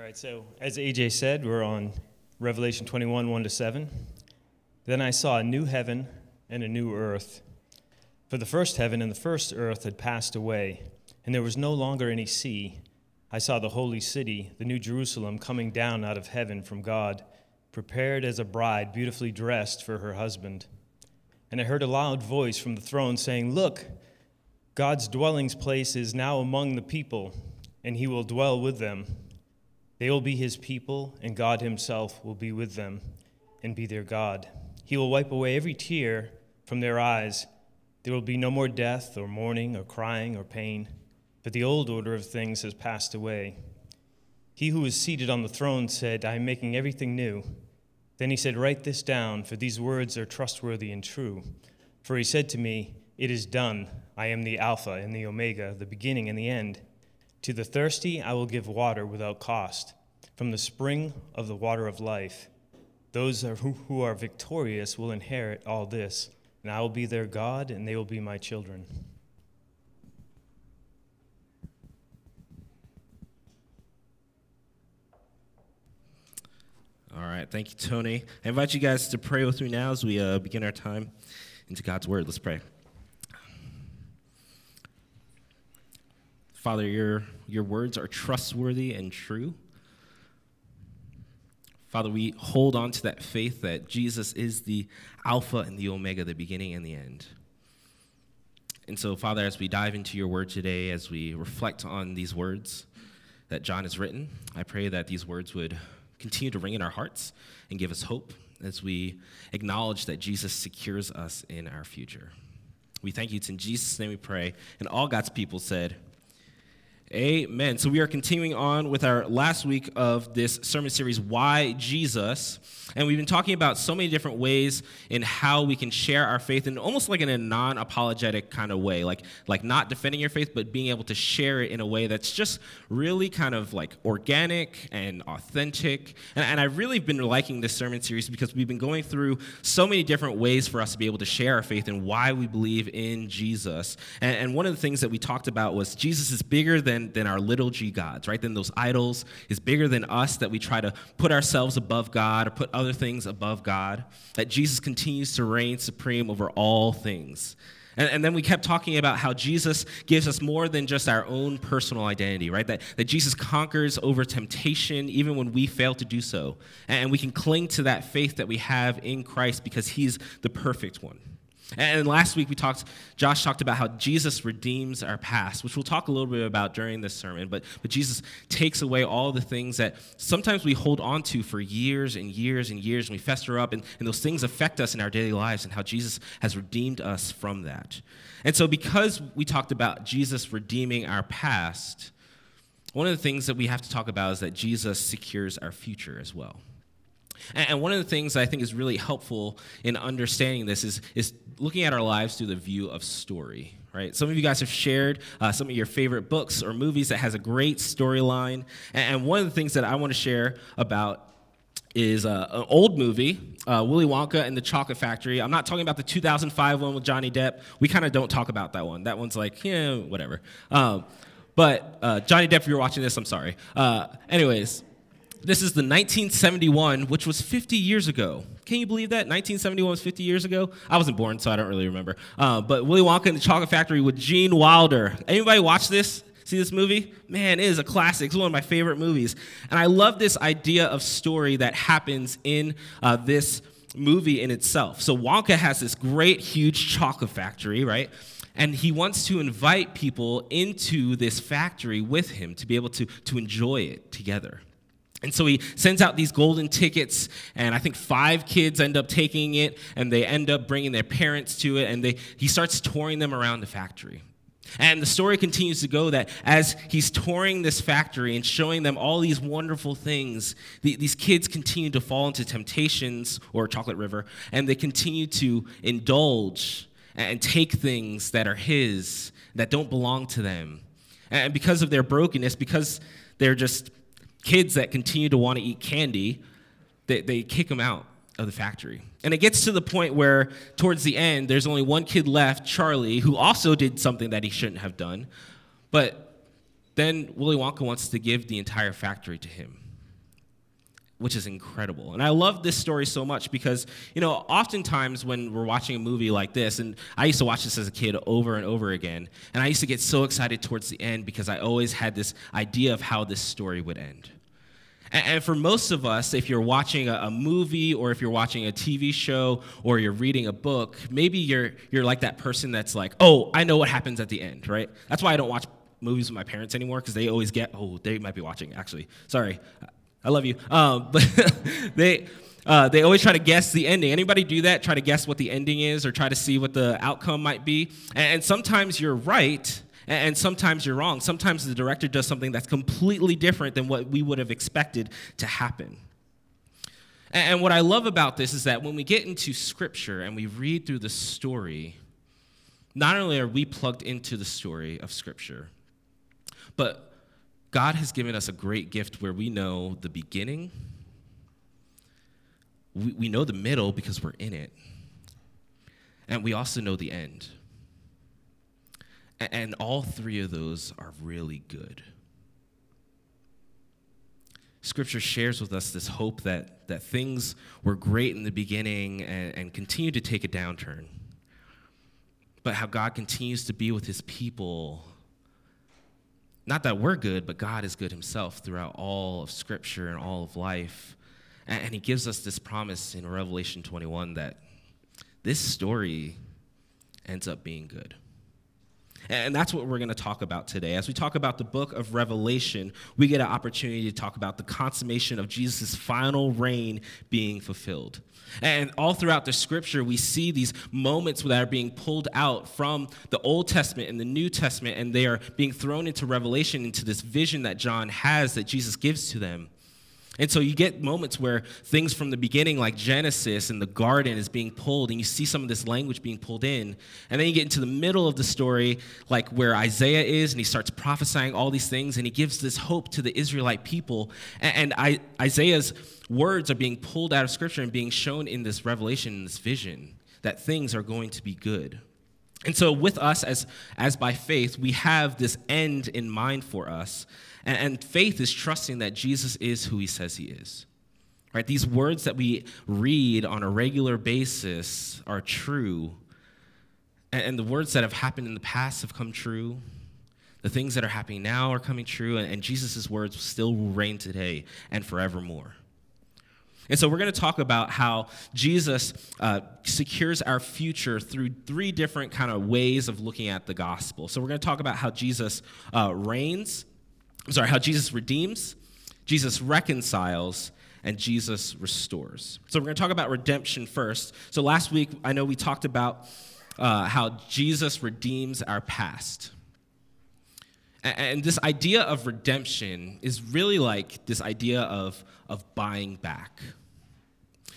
All right, so as AJ said, we're on Revelation 21, 1 to 7. Then I saw a new heaven and a new earth. For the first heaven and the first earth had passed away, and there was no longer any sea. I saw the holy city, the new Jerusalem, coming down out of heaven from God, prepared as a bride beautifully dressed for her husband. And I heard a loud voice from the throne saying, Look, God's dwelling place is now among the people, and he will dwell with them. They will be his people, and God himself will be with them and be their God. He will wipe away every tear from their eyes. There will be no more death, or mourning, or crying, or pain, for the old order of things has passed away. He who is seated on the throne said, I am making everything new. Then he said, Write this down, for these words are trustworthy and true. For he said to me, It is done. I am the Alpha and the Omega, the beginning and the end. To the thirsty I will give water without cost, from the spring of the water of life. Those who are victorious will inherit all this, and I will be their God, and they will be my children. All right, thank you, Tony. I invite you guys to pray with me now as we uh, begin our time into God's Word. Let's pray. Father, your, your words are trustworthy and true. Father, we hold on to that faith that Jesus is the Alpha and the Omega, the beginning and the end. And so, Father, as we dive into your word today, as we reflect on these words that John has written, I pray that these words would continue to ring in our hearts and give us hope as we acknowledge that Jesus secures us in our future. We thank you. It's in Jesus' name we pray. And all God's people said, Amen. So we are continuing on with our last week of this sermon series, Why Jesus? And we've been talking about so many different ways in how we can share our faith in almost like in a non-apologetic kind of way, like like not defending your faith, but being able to share it in a way that's just really kind of like organic and authentic. And, and I've really been liking this sermon series because we've been going through so many different ways for us to be able to share our faith and why we believe in Jesus. And, and one of the things that we talked about was Jesus is bigger than, than our little g gods, right? Than those idols, is bigger than us that we try to put ourselves above God or put other things above God, that Jesus continues to reign supreme over all things. And, and, then we kept talking about how Jesus gives us more than just our own personal identity, right? That, that Jesus conquers over temptation even when we fail to do so. And we can cling to that faith that we have in Christ because he's the perfect one. And last week we talked, Josh talked about how Jesus redeems our past, which we'll talk a little bit about during this sermon. But, but Jesus takes away all the things that sometimes we hold on to for years and years and years, and we fester up, and, and those things affect us in our daily lives, and how Jesus has redeemed us from that. And so, because we talked about Jesus redeeming our past, one of the things that we have to talk about is that Jesus secures our future as well. And one of the things I think is really helpful in understanding this is, is looking at our lives through the view of story, right? Some of you guys have shared uh, some of your favorite books or movies that has a great storyline. And one of the things that I want to share about is uh, an old movie, uh, Willy Wonka and the Chocolate Factory. I'm not talking about the 2005 one with Johnny Depp. We kind of don't talk about that one. That one's like, yeah, whatever. Um, but uh, Johnny Depp, if you're watching this, I'm sorry. Uh, anyways, this is the 1971, which was 50 years ago. Can you believe that? 1971 was 50 years ago? I wasn't born, so I don't really remember. Uh, but Willy Wonka and the Chocolate Factory with Gene Wilder. Anybody watch this? See this movie? Man, it is a classic. It's one of my favorite movies. And I love this idea of story that happens in uh, this movie in itself. So Wonka has this great, huge chocolate factory, right? And he wants to invite people into this factory with him to be able to, to enjoy it together. And so he sends out these golden tickets, and I think five kids end up taking it, and they end up bringing their parents to it, and they, he starts touring them around the factory. And the story continues to go that as he's touring this factory and showing them all these wonderful things, the, these kids continue to fall into temptations or Chocolate River, and they continue to indulge and take things that are his, that don't belong to them. And because of their brokenness, because they're just kids that continue to want to eat candy, they, they kick them out of the factory. And it gets to the point where, towards the end, there's only one kid left, Charlie, who also did something that he shouldn't have done. But then Willy Wonka wants to give the entire factory to him. Which is incredible. And I love this story so much because, you know, oftentimes when we're watching a movie like this, and I used to watch this as a kid over and over again, and I used to get so excited towards the end because I always had this idea of how this story would end. And, for most of us, if you're watching a, movie or if you're watching a TV show or you're reading a book, maybe you're, you're like that person that's like, oh, I know what happens at the end, right? That's why I don't watch movies with my parents anymore because they always get, oh, they might be watching actually. Sorry. I love you. Um, but they, uh, they always try to guess the ending. Anybody do that? Try to guess what the ending is or try to see what the outcome might be? And, and sometimes you're right and, and sometimes you're wrong. Sometimes the director does something that's completely different than what we would have expected to happen. And, and what I love about this is that when we get into scripture and we read through the story, not only are we plugged into the story of scripture, but God has given us a great gift where we know the beginning, we, we know the middle because we're in it, and we also know the end. And, and all three of those are really good. Scripture shares with us this hope that, that things were great in the beginning and, and continue to take a downturn, but how God continues to be with his people not that we're good, but God is good himself throughout all of Scripture and all of life. And, and he gives us this promise in Revelation 21 that this story ends up being good. And that's what we're going to talk about today. As we talk about the book of Revelation, we get an opportunity to talk about the consummation of Jesus' final reign being fulfilled. And all throughout the scripture, we see these moments that are being pulled out from the Old Testament and the New Testament, and they are being thrown into Revelation, into this vision that John has that Jesus gives to them. And so you get moments where things from the beginning, like Genesis and the garden, is being pulled, and you see some of this language being pulled in. And then you get into the middle of the story, like where Isaiah is, and he starts prophesying all these things, and he gives this hope to the Israelite people. And, I, Isaiah's words are being pulled out of Scripture and being shown in this revelation, in this vision, that things are going to be good. And so, with us, as, as by faith, we have this end in mind for us. And, and faith is trusting that Jesus is who he says he is. Right? These words that we read on a regular basis are true. And, and the words that have happened in the past have come true. The things that are happening now are coming true. And, and Jesus' words still will reign today and forevermore. And so we're going to talk about how Jesus uh, secures our future through three different kind of ways of looking at the gospel. So we're going to talk about how Jesus uh, reigns, I'm sorry, how Jesus redeems, Jesus reconciles, and Jesus restores. So we're going to talk about redemption first. So last week, I know we talked about uh, how Jesus redeems our past. And this idea of redemption is really like this idea of, of buying back.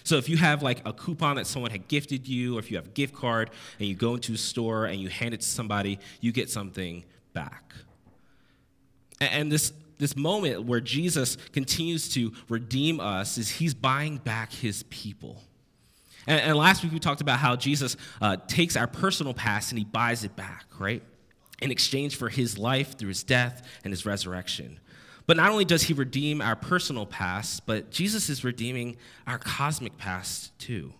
So if you have like a coupon that someone had gifted you, or if you have a gift card and you go into a store and you hand it to somebody, you get something back. And this, this moment where Jesus continues to redeem us is he's buying back his people. And, and last week we talked about how Jesus uh, takes our personal past and he buys it back, right? In exchange for his life through his death and his resurrection. But not only does he redeem our personal past, but Jesus is redeeming our cosmic past too.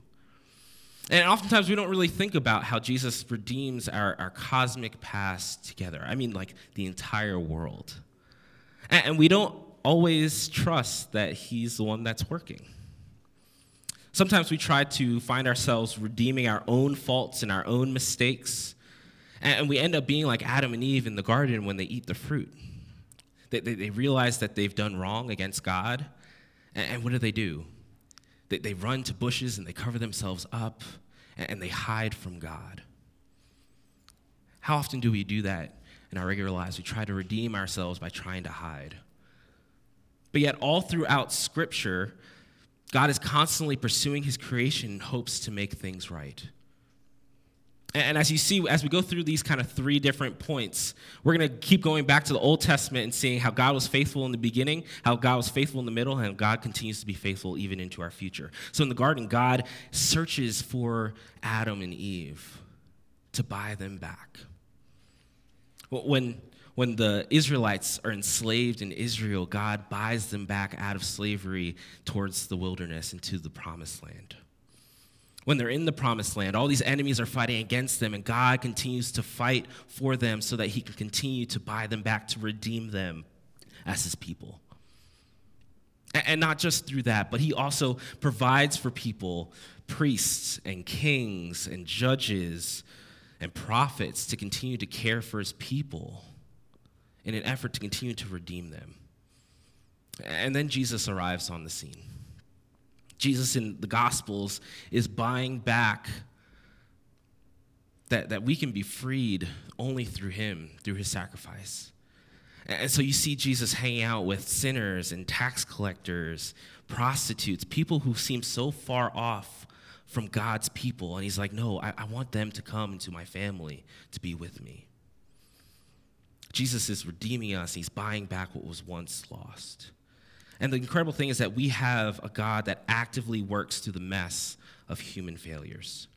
And oftentimes we don't really think about how Jesus redeems our, our cosmic past together. I mean, like the entire world. And, we don't always trust that he's the one that's working. Sometimes we try to find ourselves redeeming our own faults and our own mistakes. And we end up being like Adam and Eve in the garden when they eat the fruit. They, they, they realize that they've done wrong against God. And, and what do they do? They, they run to bushes and they cover themselves up and, and they hide from God. How often do we do that in our regular lives? We try to redeem ourselves by trying to hide. But yet, all throughout Scripture, God is constantly pursuing his creation in hopes to make things right. And as you see, as we go through these kind of three different points, we're going to keep going back to the Old Testament and seeing how God was faithful in the beginning, how God was faithful in the middle, and God continues to be faithful even into our future. So in the garden, God searches for Adam and Eve to buy them back. When, when the Israelites are enslaved in Israel, God buys them back out of slavery towards the wilderness into the promised land. When they're in the promised land, all these enemies are fighting against them, and God continues to fight for them so that He can continue to buy them back, to redeem them as His people. And not just through that, but He also provides for people priests and kings and judges and prophets to continue to care for His people in an effort to continue to redeem them. And then Jesus arrives on the scene. Jesus in the Gospels is buying back that, that we can be freed only through him, through his sacrifice. And so you see Jesus hanging out with sinners and tax collectors, prostitutes, people who seem so far off from God's people. And he's like, No, I, I want them to come into my family to be with me. Jesus is redeeming us, he's buying back what was once lost. And the incredible thing is that we have a God that actively works through the mess of human failures.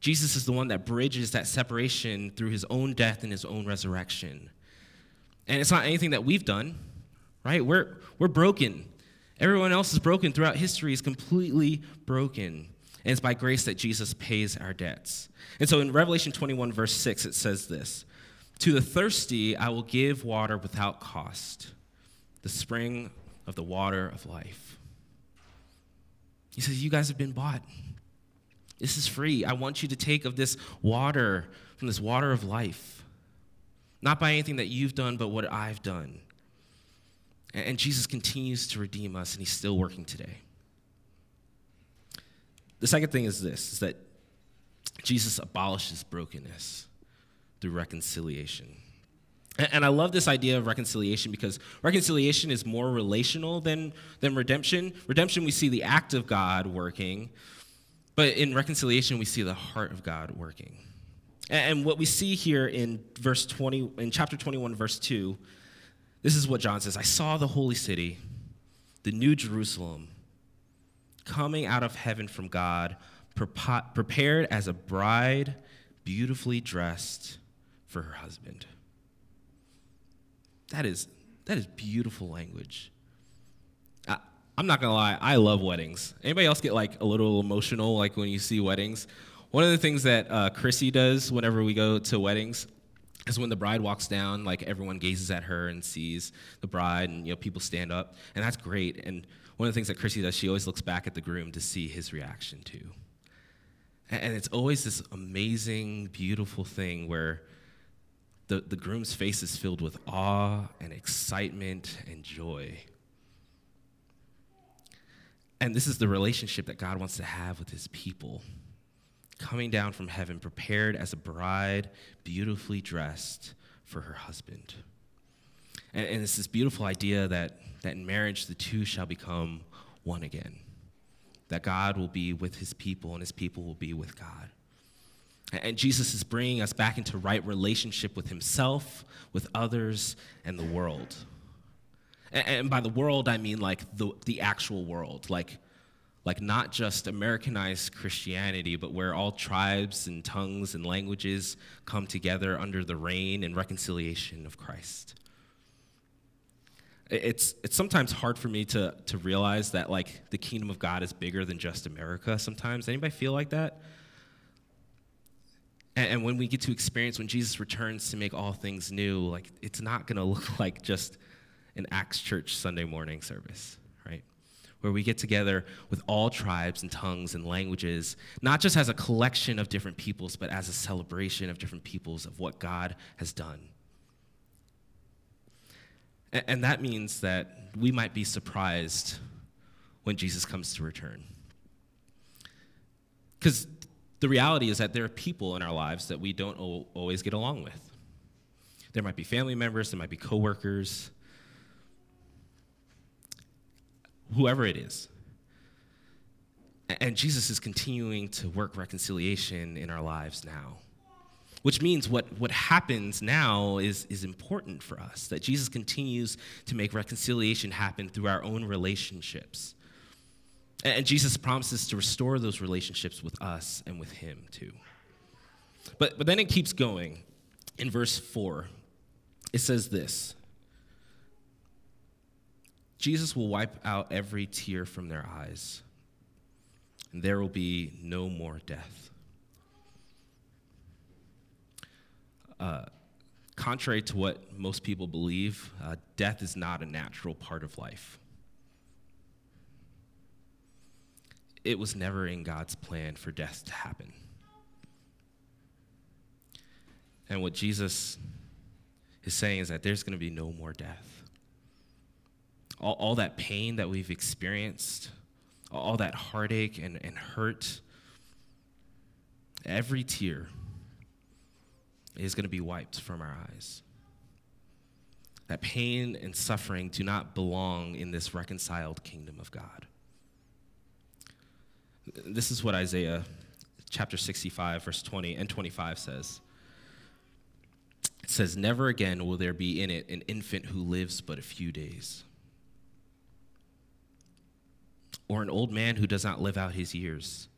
Jesus is the one that bridges that separation through his own death and his own resurrection. And it's not anything that we've done, right? We're, we're broken. Everyone else is broken throughout history, is completely broken. And it's by grace that Jesus pays our debts. And so in Revelation 21, verse 6, it says this To the thirsty, I will give water without cost, the spring of the water of life. He says, You guys have been bought. This is free. I want you to take of this water, from this water of life. Not by anything that you've done, but what I've done. And Jesus continues to redeem us, and he's still working today. The second thing is this is that Jesus abolishes brokenness through reconciliation. And I love this idea of reconciliation because reconciliation is more relational than, than redemption. Redemption, we see the act of God working, but in reconciliation, we see the heart of God working. And what we see here in verse 20, in chapter 21, verse 2, this is what John says I saw the holy city, the new Jerusalem, coming out of heaven from God, prepared as a bride beautifully dressed for her husband. That is, that is beautiful language. I, I'm not gonna lie, I love weddings. Anybody else get like a little emotional like when you see weddings? One of the things that uh, Chrissy does whenever we go to weddings is when the bride walks down, like everyone gazes at her and sees the bride, and you know people stand up, and that's great. And one of the things that Chrissy does, she always looks back at the groom to see his reaction too. And it's always this amazing, beautiful thing where the, the groom's face is filled with awe and excitement and joy. And this is the relationship that God wants to have with his people. Coming down from heaven, prepared as a bride, beautifully dressed for her husband. And, and it's this beautiful idea that, that in marriage, the two shall become one again. That God will be with his people and his people will be with God. And Jesus is bringing us back into right relationship with himself, with others, and the world. And by the world, I mean like the, the actual world, like, like not just Americanized Christianity, but where all tribes and tongues and languages come together under the reign and reconciliation of Christ. It's, it's sometimes hard for me to, to realize that like the kingdom of God is bigger than just America sometimes. Anybody feel like that? And, and when we get to experience when Jesus returns to make all things new, like it's not to look like just an Acts Church Sunday morning service? Where we get together with all tribes and tongues and languages, not just as a collection of different peoples, but as a celebration of different peoples of what God has done. And, that means that we might be surprised when Jesus comes to return. Because the reality is that there are people in our lives that we don't always get along with. There might be family members, there might be coworkers, whoever it is. And Jesus is continuing to work reconciliation in our lives now. Which means what, what happens now is, is important for us, that Jesus continues to make reconciliation happen through our own relationships. And Jesus promises to restore those relationships with us and with Him too. But, but then it keeps going in verse 4. it says this Jesus will wipe out every tear from their eyes, and there will be no more death. Uh, contrary to what most people believe, uh, death is not a natural part of life. It was never in God's plan for death to happen. And what Jesus is saying is that there's going to be no more death. All, all that pain that we've experienced, all that heartache and, and hurt, every tear is going to be wiped from our eyes. That pain and suffering do not belong in this reconciled kingdom of God. This is what Isaiah chapter 65, verse 20 and 25 says. It says, Never again will there be in it an infant who lives but a few days, or an old man who does not live out his years.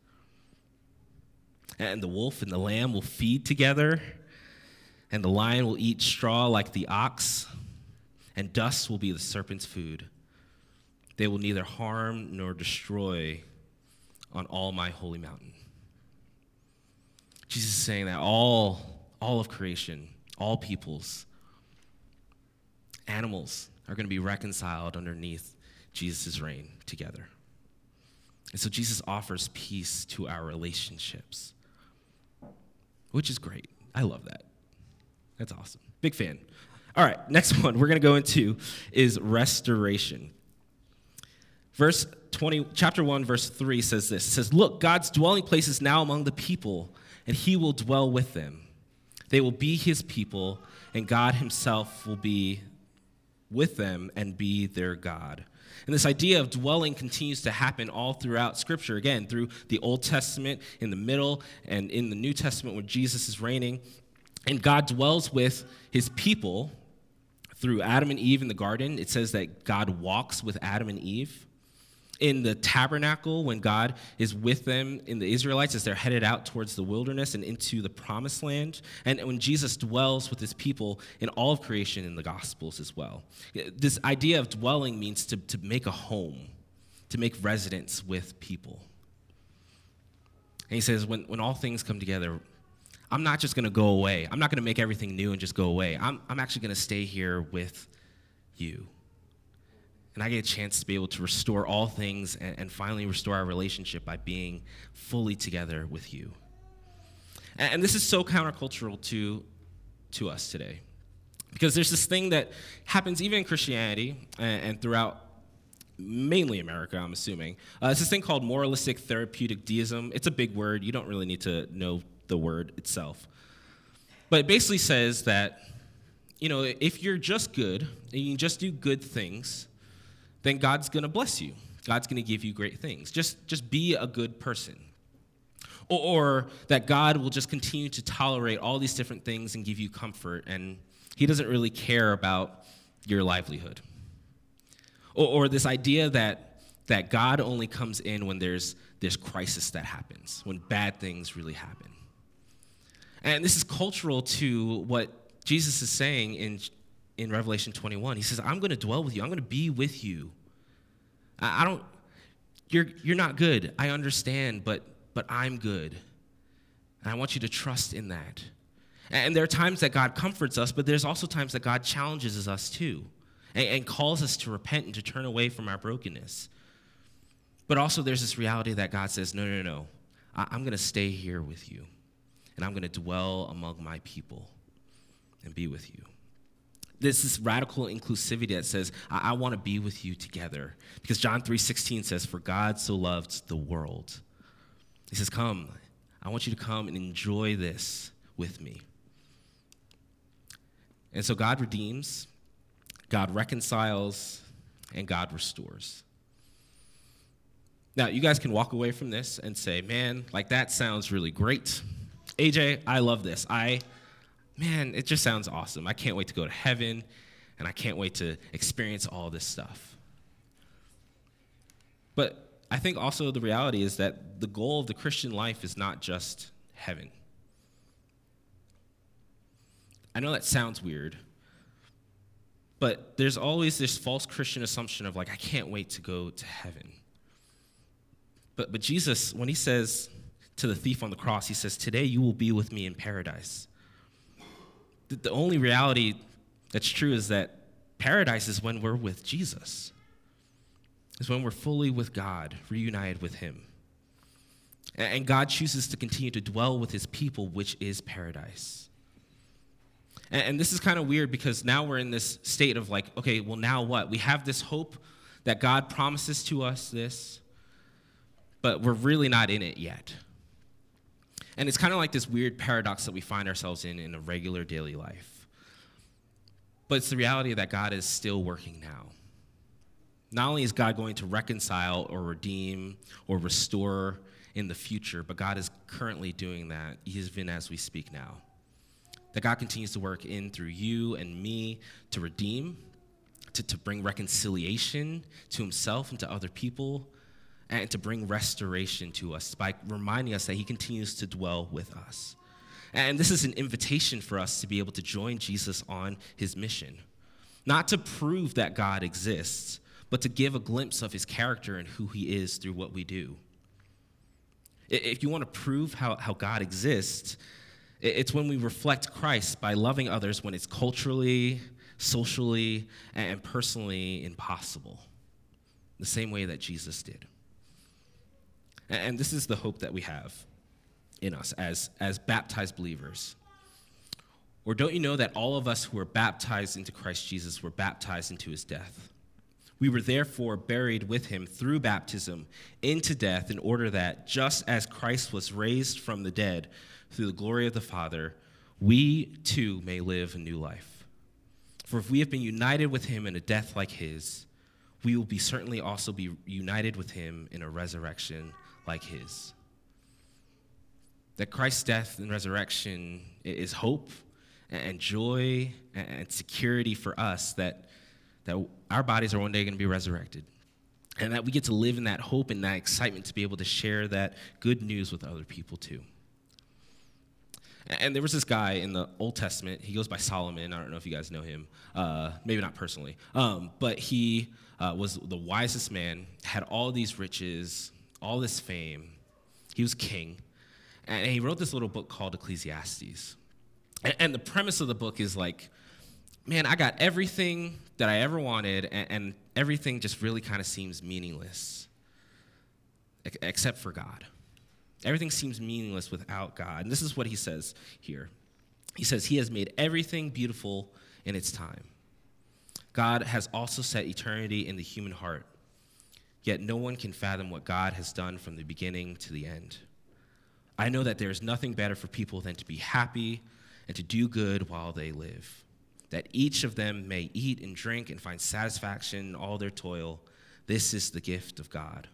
And the wolf and the lamb will feed together, and the lion will eat straw like the ox, and dust will be the serpent's food. They will neither harm nor destroy on all my holy mountain. Jesus is saying that all, all of creation, all peoples, animals are going to be reconciled underneath Jesus' reign together. And so Jesus offers peace to our relationships, which is great. I love that. That's awesome. Big fan. All right, next one we're going to go into is restoration. Verse 20, chapter 1, verse 3 says this. It says, Look, God's dwelling place is now among the people, and he will dwell with them. They will be his people, and God himself will be with them and be their God. And this idea of dwelling continues to happen all throughout Scripture, again, through the Old Testament, in the middle, and in the New Testament when Jesus is reigning. And God dwells with his people through Adam and Eve in the garden. It says that God walks with Adam and Eve in the tabernacle when God is with them in the Israelites as they're headed out towards the wilderness and into the promised land, and when Jesus dwells with his people in all of creation in the Gospels as well. This idea of dwelling means to, to make a home, to make residence with people. And he says, when, when all things come together, I'm not just going to go away. I'm not going to make everything new and just go away. I'm, I'm actually going to stay here with you and I get a chance to be able to restore all things and, and finally restore our relationship by being fully together with you. And, and this is so countercultural to, to us today. Because there's this thing that happens even in Christianity and, and throughout mainly America, I'm assuming. Uh, it's this thing called moralistic therapeutic deism. It's a big word. You don't really need to know the word itself. But it basically says that, you know, if you're just good and you just do good things, then God's going to bless you. God's going to give you great things. Just, just be a good person. Or, or, that God will just continue to tolerate all these different things and give you comfort, and He doesn't really care about your livelihood. Or, or this idea that, that God only comes in when there's this crisis that happens, when bad things really happen. And this is cultural to what Jesus is saying in in Revelation 21. He says, I'm going to dwell with you. I'm going to be with you. I, I don't, you're, you're not good. I understand, but, but I'm good. And I want you to trust in that. And there are times that God comforts us, but there's also times that God challenges us too and, and calls us to repent and to turn away from our brokenness. But also, there's this reality that God says, No, no, no. I, I'm going to stay here with you, and I'm going to dwell among my people and be with you. This is radical inclusivity that says, I, I want to be with you together. Because John 3.16 says, For God so loved the world. He says, Come, I want you to come and enjoy this with me. And so God redeems, God reconciles, and God restores. Now, you guys can walk away from this and say, man, like that sounds really great. AJ, I love this. I man, it just sounds awesome. I can't wait to go to heaven, and I can't wait to experience all this stuff. But I think also the reality is that the goal of the Christian life is not just heaven. I know that sounds weird, But there's always this false Christian assumption of like, I can't wait to go to heaven. But, but Jesus, when he says to the thief on the cross, he says, Today you will be with me in paradise. The, only reality that's true is that paradise is when we're with Jesus, is when we're fully with God, reunited with him. And, God chooses to continue to dwell with his people, which is paradise. And this is kind of weird because now we're in this state of like, okay, well, now what? We have this hope that God promises to us this, but we're really not in it yet. And it's kind of like this weird paradox that we find ourselves in in a regular daily life. But it's the reality that God is still working now. Not only is God going to reconcile or redeem or restore in the future, but God is currently doing that even as we speak now that God continues to work in through you and me to redeem, to, to bring reconciliation to himself and to other people, and to bring restoration to us by reminding us that he continues to dwell with us. And this is an invitation for us to be able to join Jesus on his mission. Not to prove that God exists, but to give a glimpse of his character and who he is through what we do. If you want to prove how, how God exists, it's when we reflect Christ by loving others when it's culturally, socially, and personally impossible, the same way that Jesus did. And this is the hope that we have in us as, as baptized believers. Or don't you know that all of us who were baptized into Christ Jesus were baptized into his death? We were therefore buried with him through baptism into death, in order that, just as Christ was raised from the dead through the glory of the Father, we too may live a new life. For if we have been united with him in a death like his, we will be certainly also be united with him in a resurrection like his. That Christ's death and resurrection is hope and joy and security for us that, that our bodies are one day going to be resurrected. And that we get to live in that hope and that excitement to be able to share that good news with other people too. And there was this guy in the Old Testament. He goes by Solomon. I don't know if you guys know him. Uh, maybe not personally. Um, but he uh, was the wisest man, had all these riches, all this fame. He was king. And he wrote this little book called Ecclesiastes. And, and the premise of the book is like, man, I got everything that I ever wanted, and, and everything just really kind of seems meaningless, except for God. Everything seems meaningless without God. And this is what he says here. He says, He has made everything beautiful in its time. God has also set eternity in the human heart, yet no one can fathom what God has done from the beginning to the end. I know that there is nothing better for people than to be happy and to do good while they live, that each of them may eat and drink and find satisfaction in all their toil. This is the gift of God.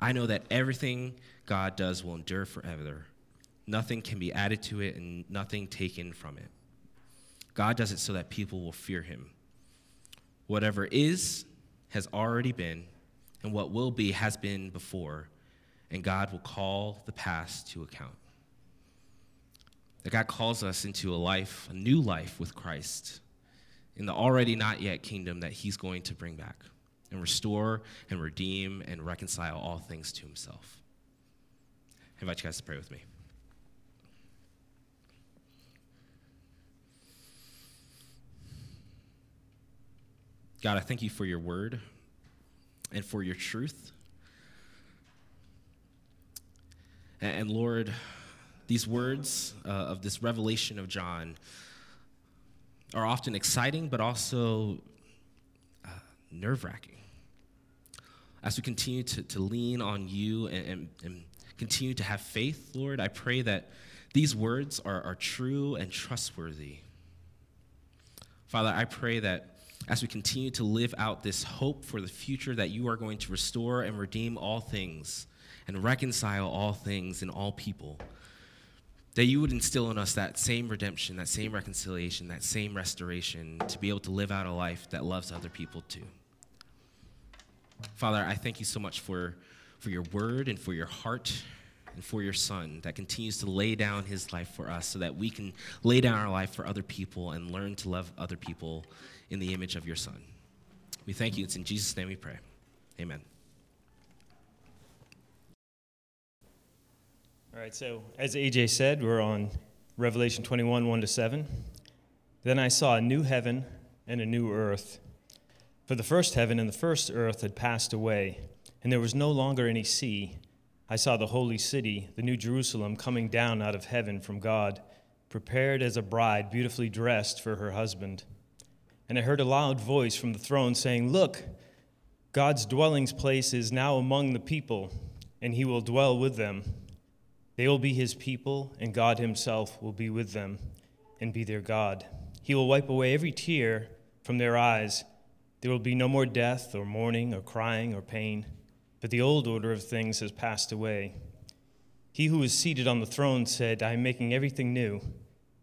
I know that everything God does will endure forever. Nothing can be added to it and nothing taken from it. God does it so that people will fear him. Whatever is has already been, and what will be has been before, and God will call the past to account. That God calls us into a life, a new life with Christ, in the already not yet kingdom that he's going to bring back and restore and redeem and reconcile all things to himself. I invite you guys to pray with me. God, I thank you for your word and for your truth. And, Lord, these words uh, of this revelation of John are often exciting, but also uh, nerve wracking. As we continue to, to lean on you and, and, and continue to have faith, Lord, I pray that these words are, are true and trustworthy. Father, I pray that as we continue to live out this hope for the future, that you are going to restore and redeem all things and reconcile all things and all people, that you would instill in us that same redemption, that same reconciliation, that same restoration to be able to live out a life that loves other people too. Father, I thank you so much for, for your word and for your heart and for your Son that continues to lay down his life for us so that we can lay down our life for other people and learn to love other people in the image of your Son. We thank you. It's in Jesus' name we pray. Amen. All right, so as AJ said, we're on Revelation 21 1 to 7. Then I saw a new heaven and a new earth. For the first heaven and the first earth had passed away, and there was no longer any sea. I saw the holy city, the new Jerusalem, coming down out of heaven from God, prepared as a bride beautifully dressed for her husband. And I heard a loud voice from the throne saying, Look, God's dwelling place is now among the people, and he will dwell with them. They will be his people, and God himself will be with them and be their God. He will wipe away every tear from their eyes. There will be no more death, or mourning, or crying, or pain, but the old order of things has passed away. He who is seated on the throne said, I am making everything new.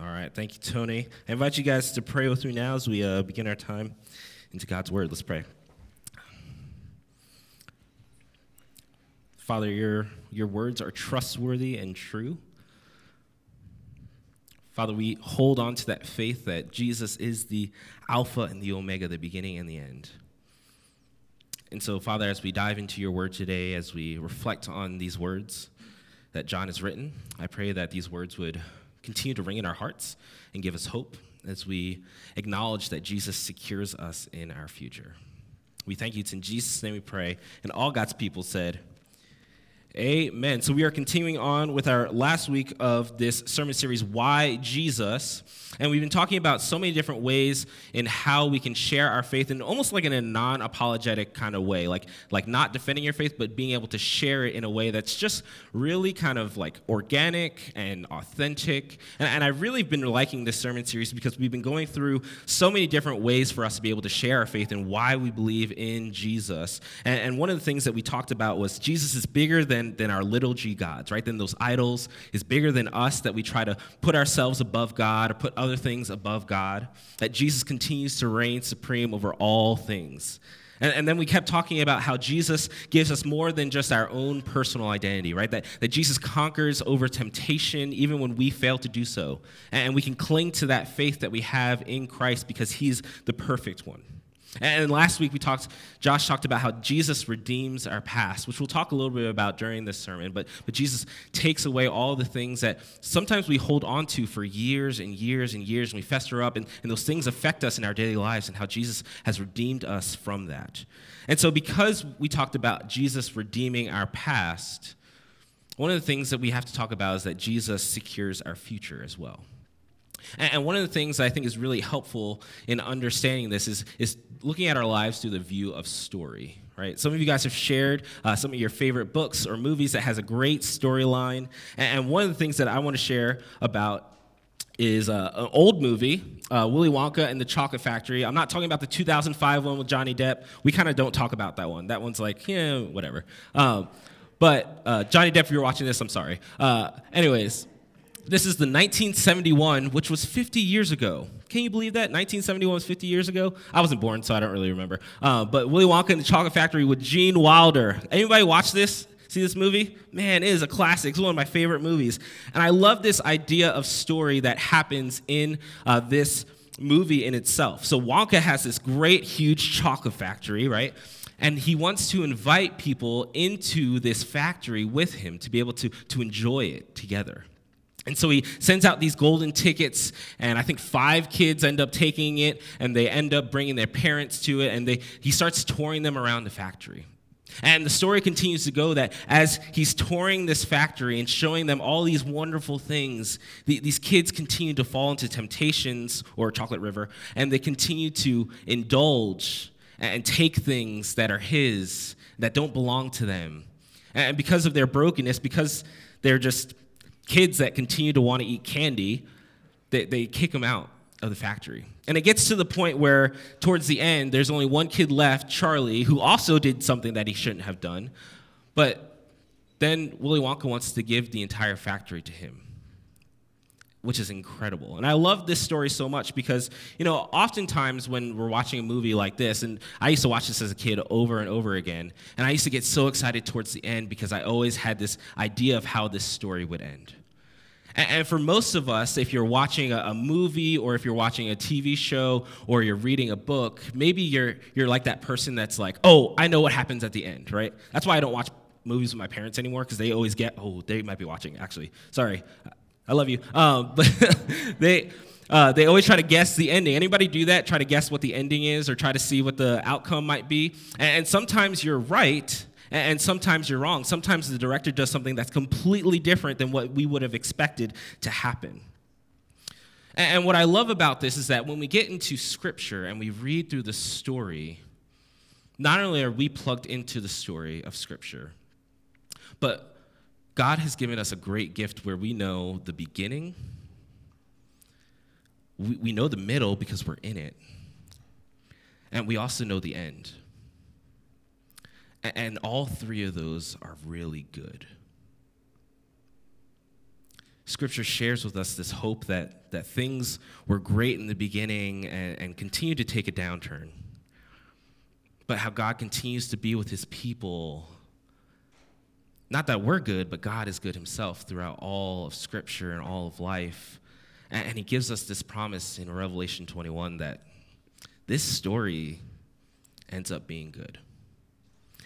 All right, thank you, Tony. I invite you guys to pray with me now as we uh, begin our time into God's Word. Let's pray. Father, your, your words are trustworthy and true. Father, we hold on to that faith that Jesus is the Alpha and the Omega, the beginning and the end. And so, Father, as we dive into your word today, as we reflect on these words that John has written, I pray that these words would continue to ring in our hearts and give us hope as we acknowledge that Jesus secures us in our future. We thank you. It's in Jesus' name we pray. And all God's people said, Amen. So we are continuing on with our last week of this sermon series, Why Jesus? And we've been talking about so many different ways in how we can share our faith in almost like in a non-apologetic kind of way, like like not defending your faith, but being able to share it in a way that's just really kind of like organic and authentic. And, and I've really been liking this sermon series because we've been going through so many different ways for us to be able to share our faith and why we believe in Jesus. And, and one of the things that we talked about was Jesus is bigger than, than our little g gods, right? Than those idols, is bigger than us that we try to put ourselves above God or put other things above God, that Jesus continues to reign supreme over all things. And, and, then we kept talking about how Jesus gives us more than just our own personal identity, right? That, that Jesus conquers over temptation even when we fail to do so. And we can cling to that faith that we have in Christ because he's the perfect one. And last week we talked, Josh talked about how Jesus redeems our past, which we'll talk a little bit about during this sermon. But, but Jesus takes away all the things that sometimes we hold on to for years and years and years, and we fester up, and, and those things affect us in our daily lives, and how Jesus has redeemed us from that. And so, because we talked about Jesus redeeming our past, one of the things that we have to talk about is that Jesus secures our future as well. And one of the things I think is really helpful in understanding this is, is looking at our lives through the view of story, right? Some of you guys have shared uh, some of your favorite books or movies that has a great storyline. And one of the things that I want to share about is uh, an old movie, uh, Willy Wonka and the Chocolate Factory. I'm not talking about the 2005 one with Johnny Depp. We kind of don't talk about that one. That one's like, yeah, whatever. Um, but uh, Johnny Depp, if you're watching this, I'm sorry. Uh, anyways, this is the 1971, which was 50 years ago. Can you believe that? 1971 was 50 years ago. I wasn't born, so I don't really remember. Uh, but Willy Wonka and the Chocolate Factory with Gene Wilder. Anybody watch this? See this movie? Man, it is a classic. It's one of my favorite movies. And I love this idea of story that happens in uh, this movie in itself. So Wonka has this great, huge chocolate factory, right? And he wants to invite people into this factory with him to be able to, to enjoy it together. And so he sends out these golden tickets, and I think five kids end up taking it, and they end up bringing their parents to it, and they, he starts touring them around the factory. And the story continues to go that as he's touring this factory and showing them all these wonderful things, the, these kids continue to fall into temptations or Chocolate River, and they continue to indulge and take things that are his, that don't belong to them. And because of their brokenness, because they're just kids that continue to want to eat candy, they, they kick them out of the factory. And it gets to the point where, towards the end, there's only one kid left, Charlie, who also did something that he shouldn't have done. But then Willy Wonka wants to give the entire factory to him, which is incredible. And I love this story so much because, you know, oftentimes when we're watching a movie like this, and I used to watch this as a kid over and over again, and I used to get so excited towards the end because I always had this idea of how this story would end. And, for most of us, if you're watching a, movie or if you're watching a TV show or you're reading a book, maybe you're, you're like that person that's like, oh, I know what happens at the end, right? That's why I don't watch movies with my parents anymore because they always get, oh, they might be watching, actually. Sorry. I love you. Um, but they. Uh, they always try to guess the ending. Anybody do that? Try to guess what the ending is or try to see what the outcome might be? And, and sometimes you're right, and sometimes you're wrong. Sometimes the director does something that's completely different than what we would have expected to happen. And what I love about this is that when we get into scripture and we read through the story, not only are we plugged into the story of scripture, but God has given us a great gift where we know the beginning, we, we know the middle because we're in it, and we also know the end. And all three of those are really good. Scripture shares with us this hope that, that things were great in the beginning and, and continue to take a downturn, but how God continues to be with his people. Not that we're good, but God is good himself throughout all of Scripture and all of life. And, and he gives us this promise in Revelation 21 that this story ends up being good.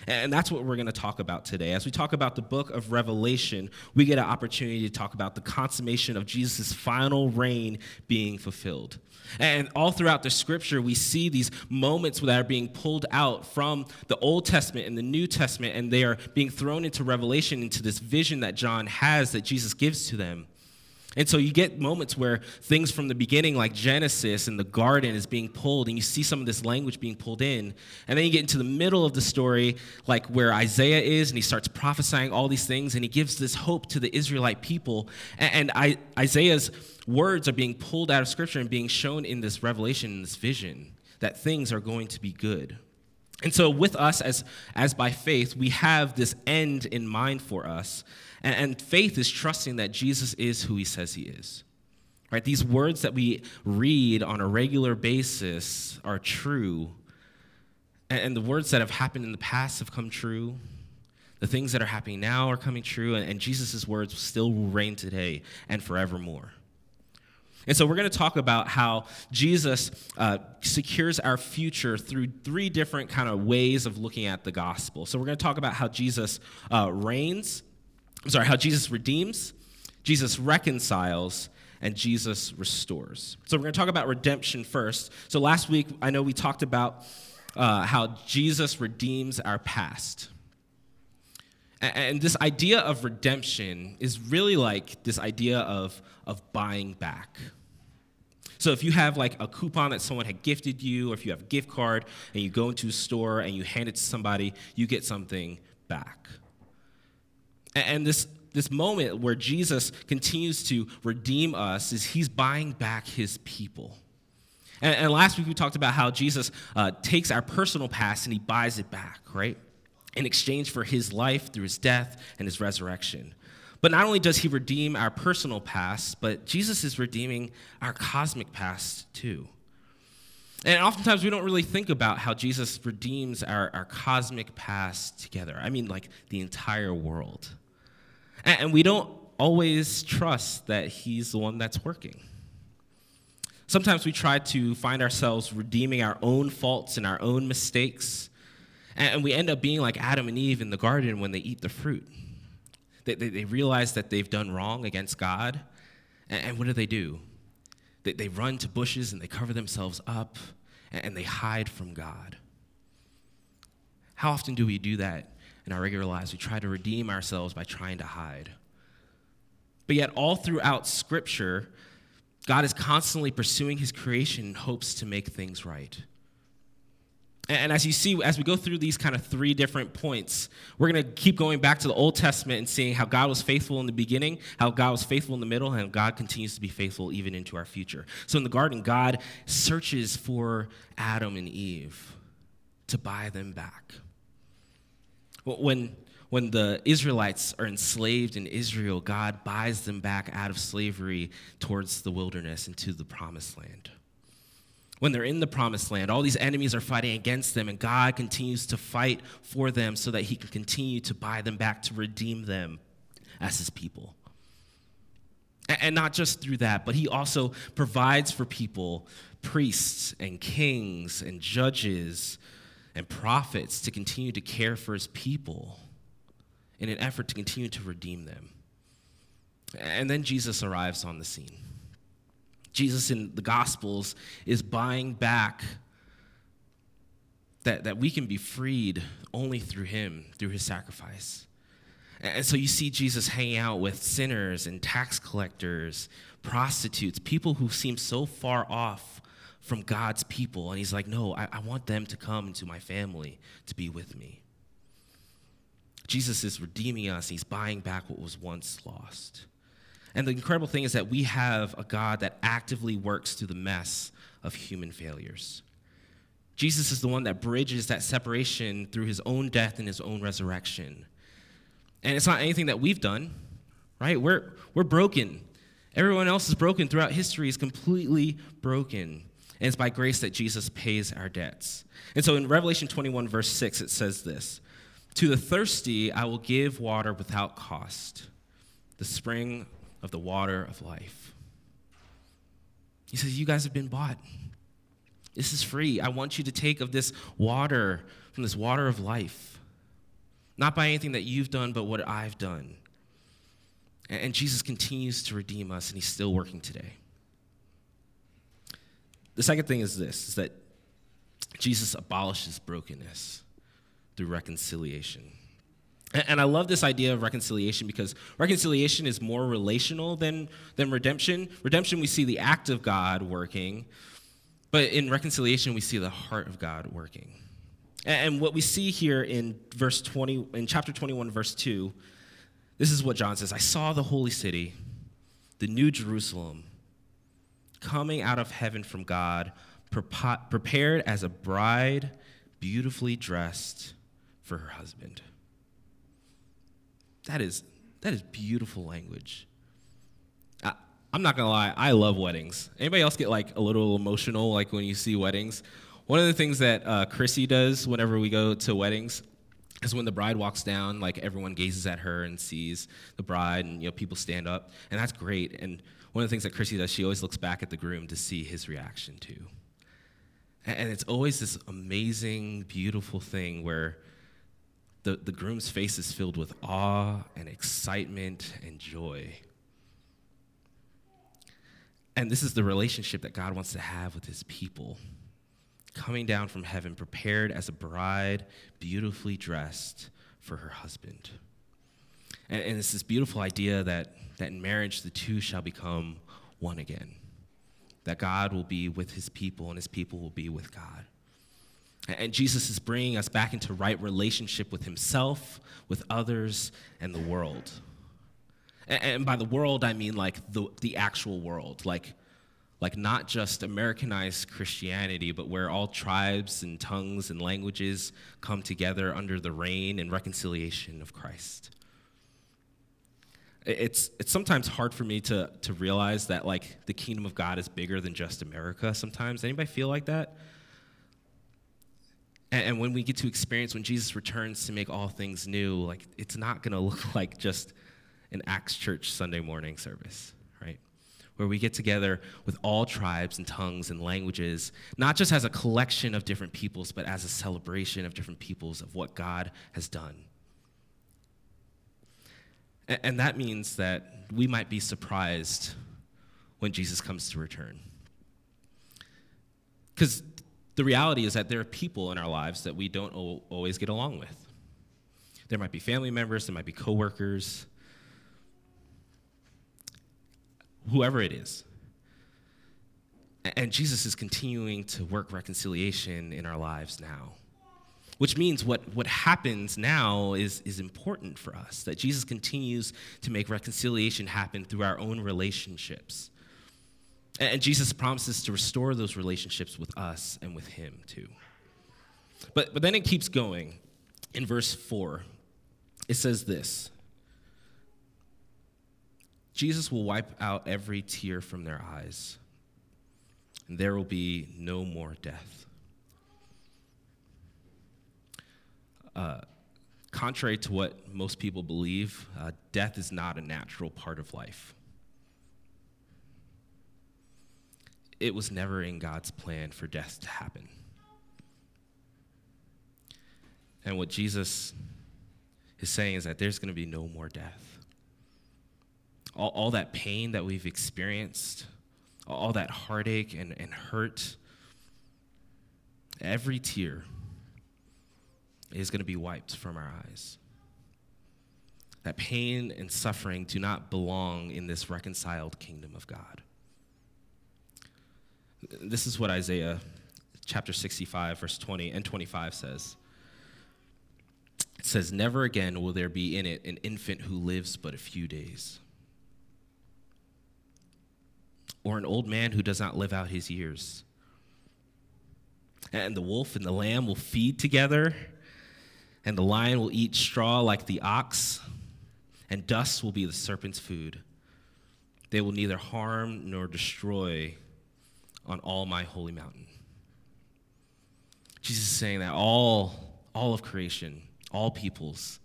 And that's what we're going to talk about today. As we talk about the book of Revelation, we get an opportunity to talk about the consummation of Jesus' final reign being fulfilled. And all throughout the scripture, we see these moments that are being pulled out from the Old Testament and the New Testament, and they are being thrown into Revelation, into this vision that John has that Jesus gives to them. And so you get moments where things from the beginning, like Genesis and the garden, is being pulled, and you see some of this language being pulled in. And then you get into the middle of the story, like where Isaiah is, and he starts prophesying all these things, and he gives this hope to the Israelite people. And, Isaiah's words are being pulled out of Scripture and being shown in this revelation, in this vision, that things are going to be good. And so, with us, as, as by faith, we have this end in mind for us. And, and faith is trusting that Jesus is who he says he is. Right? These words that we read on a regular basis are true. And, and the words that have happened in the past have come true. The things that are happening now are coming true. And, and Jesus' words still will reign today and forevermore. And so we're going to talk about how Jesus uh, secures our future through three different kind of ways of looking at the gospel. So we're going to talk about how Jesus uh, reigns, sorry, how Jesus redeems, Jesus reconciles, and Jesus restores. So we're going to talk about redemption first. So last week, I know we talked about uh, how Jesus redeems our past. And this idea of redemption is really like this idea of, of buying back. So if you have like a coupon that someone had gifted you, or if you have a gift card and you go into a store and you hand it to somebody, you get something back. And this, this moment where Jesus continues to redeem us is he's buying back his people. And, and last week we talked about how Jesus uh, takes our personal past and he buys it back, right? In exchange for his life through his death and his resurrection. But not only does he redeem our personal past, but Jesus is redeeming our cosmic past too. And oftentimes we don't really think about how Jesus redeems our, our cosmic past together. I mean, like the entire world. And we don't always trust that He's the one that's working. Sometimes we try to find ourselves redeeming our own faults and our own mistakes, and we end up being like Adam and Eve in the garden when they eat the fruit. They, they, they realize that they've done wrong against God, and, and what do they do? They, they run to bushes and they cover themselves up, and, and they hide from God. How often do we do that in our regular lives. We try to redeem ourselves by trying to hide. But yet, all throughout Scripture, God is constantly pursuing his creation in hopes to make things right. And as you see, as we go through these kind of three different points, we're going to keep going back to the Old Testament and seeing how God was faithful in the beginning, how God was faithful in the middle, and God continues to be faithful even into our future. So in the garden, God searches for Adam and Eve to buy them back. When, when the Israelites are enslaved in Israel, God buys them back out of slavery towards the wilderness into the promised land. When they're in the promised land, all these enemies are fighting against them, and God continues to fight for them so that He can continue to buy them back, to redeem them as His people. And not just through that, but He also provides for people priests and kings and judges and prophets to continue to care for His people in an effort to continue to redeem them. And then Jesus arrives on the scene. Jesus in the Gospels is buying back that, that we can be freed only through him, through his sacrifice. And so you see Jesus hanging out with sinners and tax collectors, prostitutes, people who seem so far off from God's people. And he's like, No, I, I want them to come into my family to be with me. Jesus is redeeming us, he's buying back what was once lost. And the incredible thing is that we have a God that actively works through the mess of human failures. Jesus is the one that bridges that separation through his own death and his own resurrection. And it's not anything that we've done, right? We're, we're broken. Everyone else is broken throughout history, is completely broken. And it's by grace that Jesus pays our debts. And so in Revelation 21, verse 6, it says this To the thirsty, I will give water without cost, the spring of the water of life. He says, You guys have been bought. This is free. I want you to take of this water, from this water of life. Not by anything that you've done, but what I've done. And Jesus continues to redeem us, and he's still working today. The second thing is this is that Jesus abolishes brokenness through reconciliation. And I love this idea of reconciliation because reconciliation is more relational than, than redemption. Redemption, we see the act of God working, but in reconciliation, we see the heart of God working. And what we see here in verse 20, in chapter 21, verse 2, this is what John says I saw the holy city, the new Jerusalem, coming out of heaven from God, prepared as a bride, beautifully dressed for her husband. That is, that is beautiful language. I, I'm not gonna lie, I love weddings. Anybody else get like a little emotional like when you see weddings? One of the things that uh, Chrissy does whenever we go to weddings is when the bride walks down, like everyone gazes at her and sees the bride, and you know people stand up, and that's great. And one of the things that Chrissy does, she always looks back at the groom to see his reaction too. And it's always this amazing, beautiful thing where the, the groom's face is filled with awe and excitement and joy. And this is the relationship that God wants to have with his people. Coming down from heaven, prepared as a bride, beautifully dressed for her husband. And, and it's this beautiful idea that, that in marriage, the two shall become one again. That God will be with his people and his people will be with God. And Jesus is bringing us back into right relationship with himself, with others, and the world. And by the world, I mean like the, the actual world, like, like not just Americanized Christianity, but where all tribes and tongues and languages come together under the reign and reconciliation of Christ. It's, it's sometimes hard for me to, to realize that like the kingdom of God is bigger than just America sometimes. Anybody feel like that? And, and when we get to experience when Jesus returns to make all things new, like it's not to look like just an Acts Church Sunday morning service? Where we get together with all tribes and tongues and languages, not just as a collection of different peoples, but as a celebration of different peoples of what God has done. And, that means that we might be surprised when Jesus comes to return. Because the reality is that there are people in our lives that we don't always get along with. There might be family members, there might be coworkers, whoever it is. And Jesus is continuing to work reconciliation in our lives now. which means what, what happens now is, is important for us, that Jesus continues to make reconciliation happen through our own relationships. And, Jesus promises to restore those relationships with us and with Him too. But, but then it keeps going. In verse 4, it says this Jesus will wipe out every tear from their eyes, and there will be no more death. Uh, contrary to what most people believe, uh, death is not a natural part of life. It was never in God's plan for death to happen. And what Jesus is saying is that there's going to be no more death. All, all that pain that we've experienced, all that heartache and, and hurt, every tear is going to be wiped from our eyes. That pain and suffering do not belong in this reconciled kingdom of God. This is what Isaiah chapter 65, verse 20 and 25 says. It says, Never again will there be in it an infant who lives but a few days, or an old man who does not live out his years. And the wolf and the lamb will feed together and the lion will eat straw like the ox, and dust will be the serpent's food. They will neither harm nor destroy on all my holy mountain. Jesus is saying that all, all of creation, all peoples,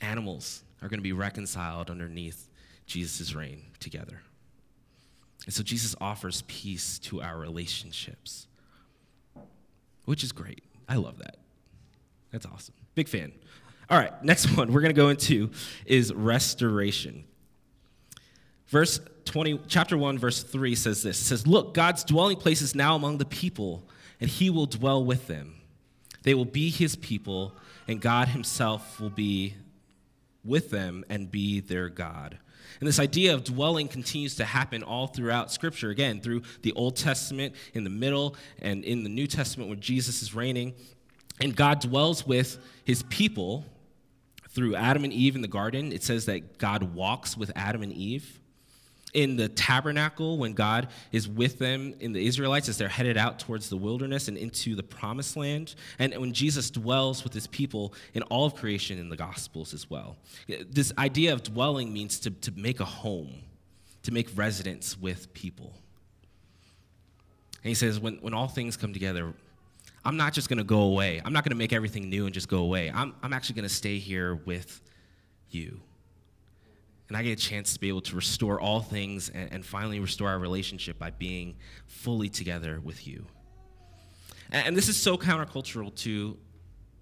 animals are going to be reconciled underneath Jesus' reign together. And so Jesus offers peace to our relationships, which is great. I love that. That's awesome. Big fan. All right, next one we're going to go into is restoration. Verse 20, chapter 1, verse 3 says this. It says, Look, God's dwelling place is now among the people, and he will dwell with them. They will be his people, and God himself will be with them and be their God. And this idea of dwelling continues to happen all throughout Scripture, again, through the Old Testament, in the middle, and in the New Testament when Jesus is reigning. And God dwells with his people through Adam and Eve in the garden. It says that God walks with Adam and Eve. In the tabernacle, when God is with them in the Israelites as they're headed out towards the wilderness and into the promised land, and when Jesus dwells with his people in all of creation in the Gospels as well. This idea of dwelling means to, to make a home, to make residence with people. And he says, when, when all things come together, I'm not just going to go away. I'm not going to make everything new and just go away. I'm, I'm actually going to stay here with you. And I get a chance to be able to restore all things and, and finally restore our relationship by being fully together with you. And, and this is so countercultural to,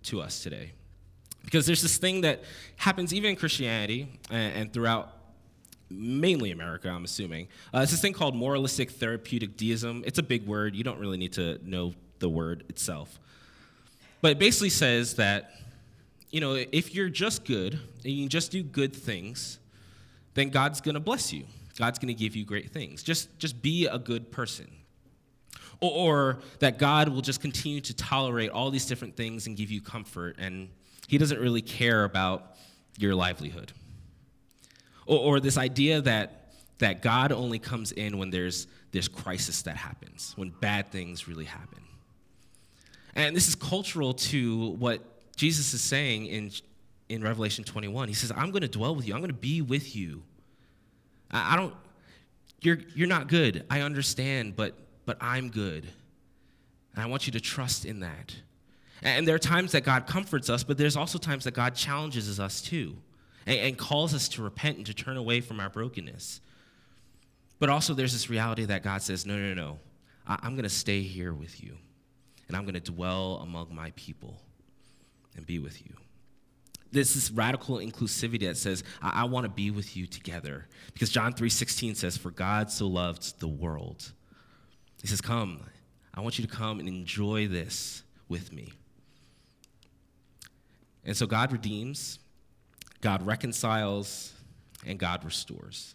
to us today. Because there's this thing that happens even in Christianity and, and throughout mainly America, I'm assuming. Uh, it's this thing called moralistic therapeutic deism. It's a big word. You don't really need to know the word itself. But it basically says that, you know, if you're just good and you just do good things, then God's going to bless you. God's going to give you great things. Just, just be a good person. Or, or that God will just continue to tolerate all these different things and give you comfort, and He doesn't really care about your livelihood. Or, or this idea that, that God only comes in when there's this crisis that happens, when bad things really happen. And this is cultural to what Jesus is saying in, in Revelation 21. He says, I'm going to dwell with you, I'm going to be with you. I, I don't, you're, you're not good. I understand, but, but I'm good. And I want you to trust in that. And there are times that God comforts us, but there's also times that God challenges us too and, and calls us to repent and to turn away from our brokenness. But also, there's this reality that God says, No, no, no, I, I'm going to stay here with you and I'm going to dwell among my people and be with you. This is radical inclusivity that says, I, I want to be with you together. Because John 3:16 says, For God so loved the world. He says, Come, I want you to come and enjoy this with me. And so God redeems, God reconciles, and God restores.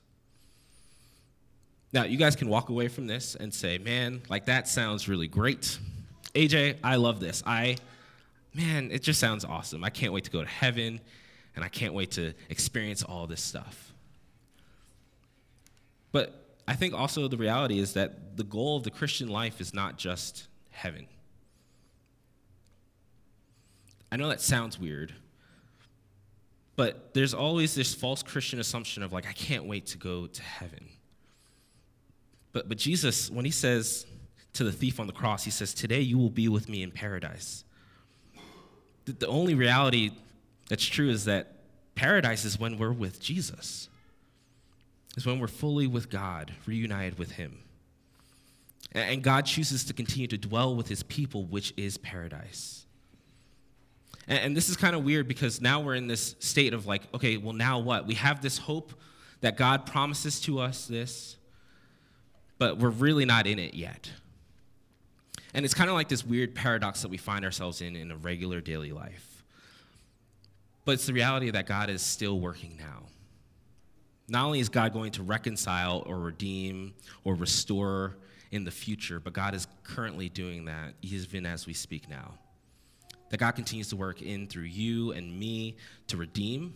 Now, you guys can walk away from this and say, man, like that sounds really great. AJ, I love this. I, man, it just sounds awesome. I can't wait to go to heaven, and I can't wait to experience all this stuff. But I think also the reality is that the goal of the Christian life is not just heaven. I know that sounds weird, but there's always this false Christian assumption of like, I can't wait to go to heaven. But, but Jesus, when he says to the thief on the cross, he says, Today you will be with me in paradise. The, only reality that's true is that paradise is when we're with Jesus, is when we're fully with God, reunited with him. And God chooses to continue to dwell with his people, which is paradise. And this is kind of weird because now we're in this state of like, okay, well, now what? We have this hope that God promises to us this, but we're really not in it yet. And it's kind of like this weird paradox that we find ourselves in in a regular daily life. But it's the reality that God is still working now. Not only is God going to reconcile or redeem or restore in the future, but God is currently doing that even as we speak now. That God continues to work in through you and me to redeem,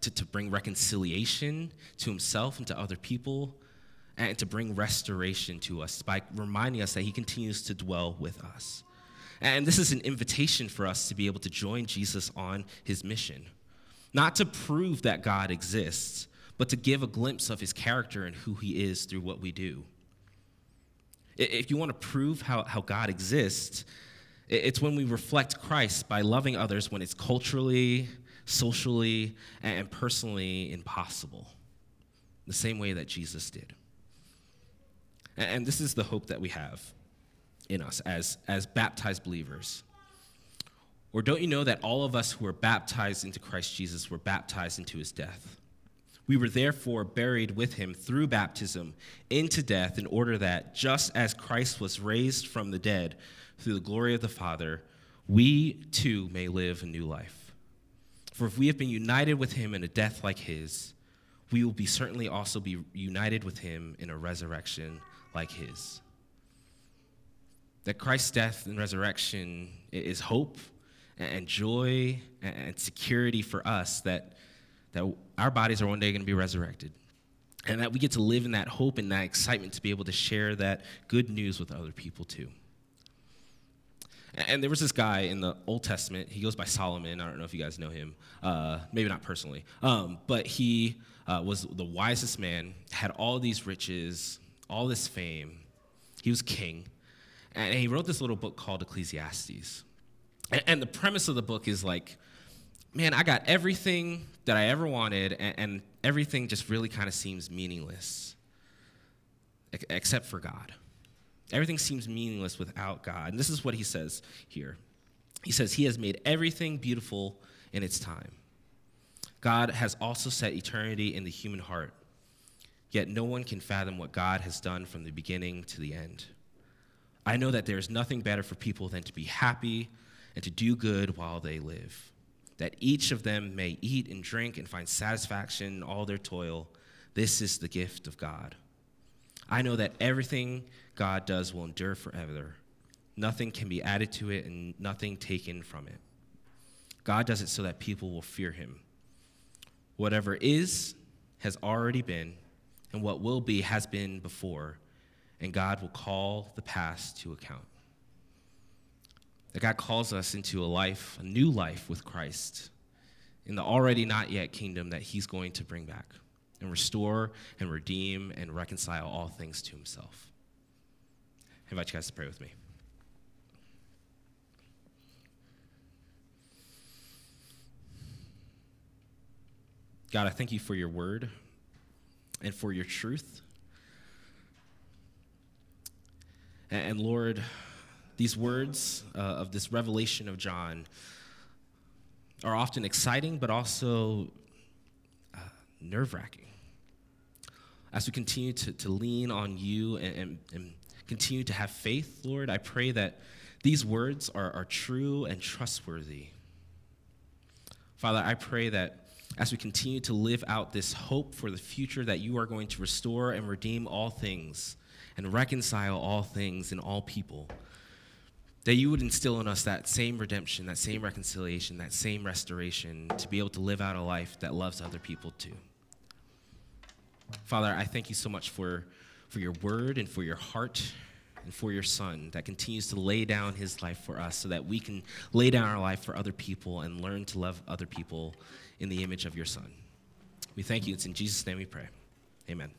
to, to bring reconciliation to himself and to other people, and to bring restoration to us by reminding us that He continues to dwell with us. And this is an invitation for us to be able to join Jesus on His mission, not to prove that God exists, but to give a glimpse of His character and who He is through what we do. If you want to prove how, how God exists, it's when we reflect Christ by loving others when it's culturally, socially, and personally impossible, the same way that Jesus did. And this is the hope that we have in us as, as baptized believers. Or don't you know that all of us who were baptized into Christ Jesus were baptized into his death? We were therefore buried with him through baptism into death, in order that, just as Christ was raised from the dead through the glory of the Father, we too may live a new life. For if we have been united with him in a death like his, we will be certainly also be united with him in a resurrection like his. That Christ's death and resurrection is hope and joy and security for us that, that our bodies are one day going to be resurrected. And that we get to live in that hope and that excitement to be able to share that good news with other people too. And there was this guy in the Old Testament. He goes by Solomon. I don't know if you guys know him. Uh, maybe not personally. Um, but he uh, was the wisest man, had all these riches, all this fame. He was king. And he wrote this little book called Ecclesiastes. And, the premise of the book is like, man, I got everything that I ever wanted, and everything just really kind of seems meaningless, except for God. Everything seems meaningless without God. And this is what he says here He says, He has made everything beautiful in its time. God has also set eternity in the human heart Yet no one can fathom what God has done from the beginning to the end. I know that there is nothing better for people than to be happy and to do good while they live, that each of them may eat and drink and find satisfaction in all their toil. This is the gift of God. I know that everything God does will endure forever. Nothing can be added to it and nothing taken from it. God does it so that people will fear him. Whatever is has already been and what will be has been before, and God will call the past to account. That God calls us into a life, a new life with Christ, in the already not yet kingdom that He's going to bring back and restore and redeem and reconcile all things to Himself. I invite you guys to pray with me. God, I thank you for your word and for your truth. And, Lord, these words uh, of this revelation of John are often exciting, but also uh, nerve wracking. As we continue to, to lean on you and, and, and, continue to have faith, Lord, I pray that these words are, are true and trustworthy. Father, I pray that as we continue to live out this hope for the future that you are going to restore and redeem all things and reconcile all things and all people. that you would instill in us that same redemption, that same reconciliation, that same restoration to be able to live out a life that loves other people too. Father, I thank you so much for, for your word and for your heart and for your son that continues to lay down his life for us so that we can lay down our life for other people and learn to love other people in the image of your son. We thank you. It's in Jesus' name we pray. Amen.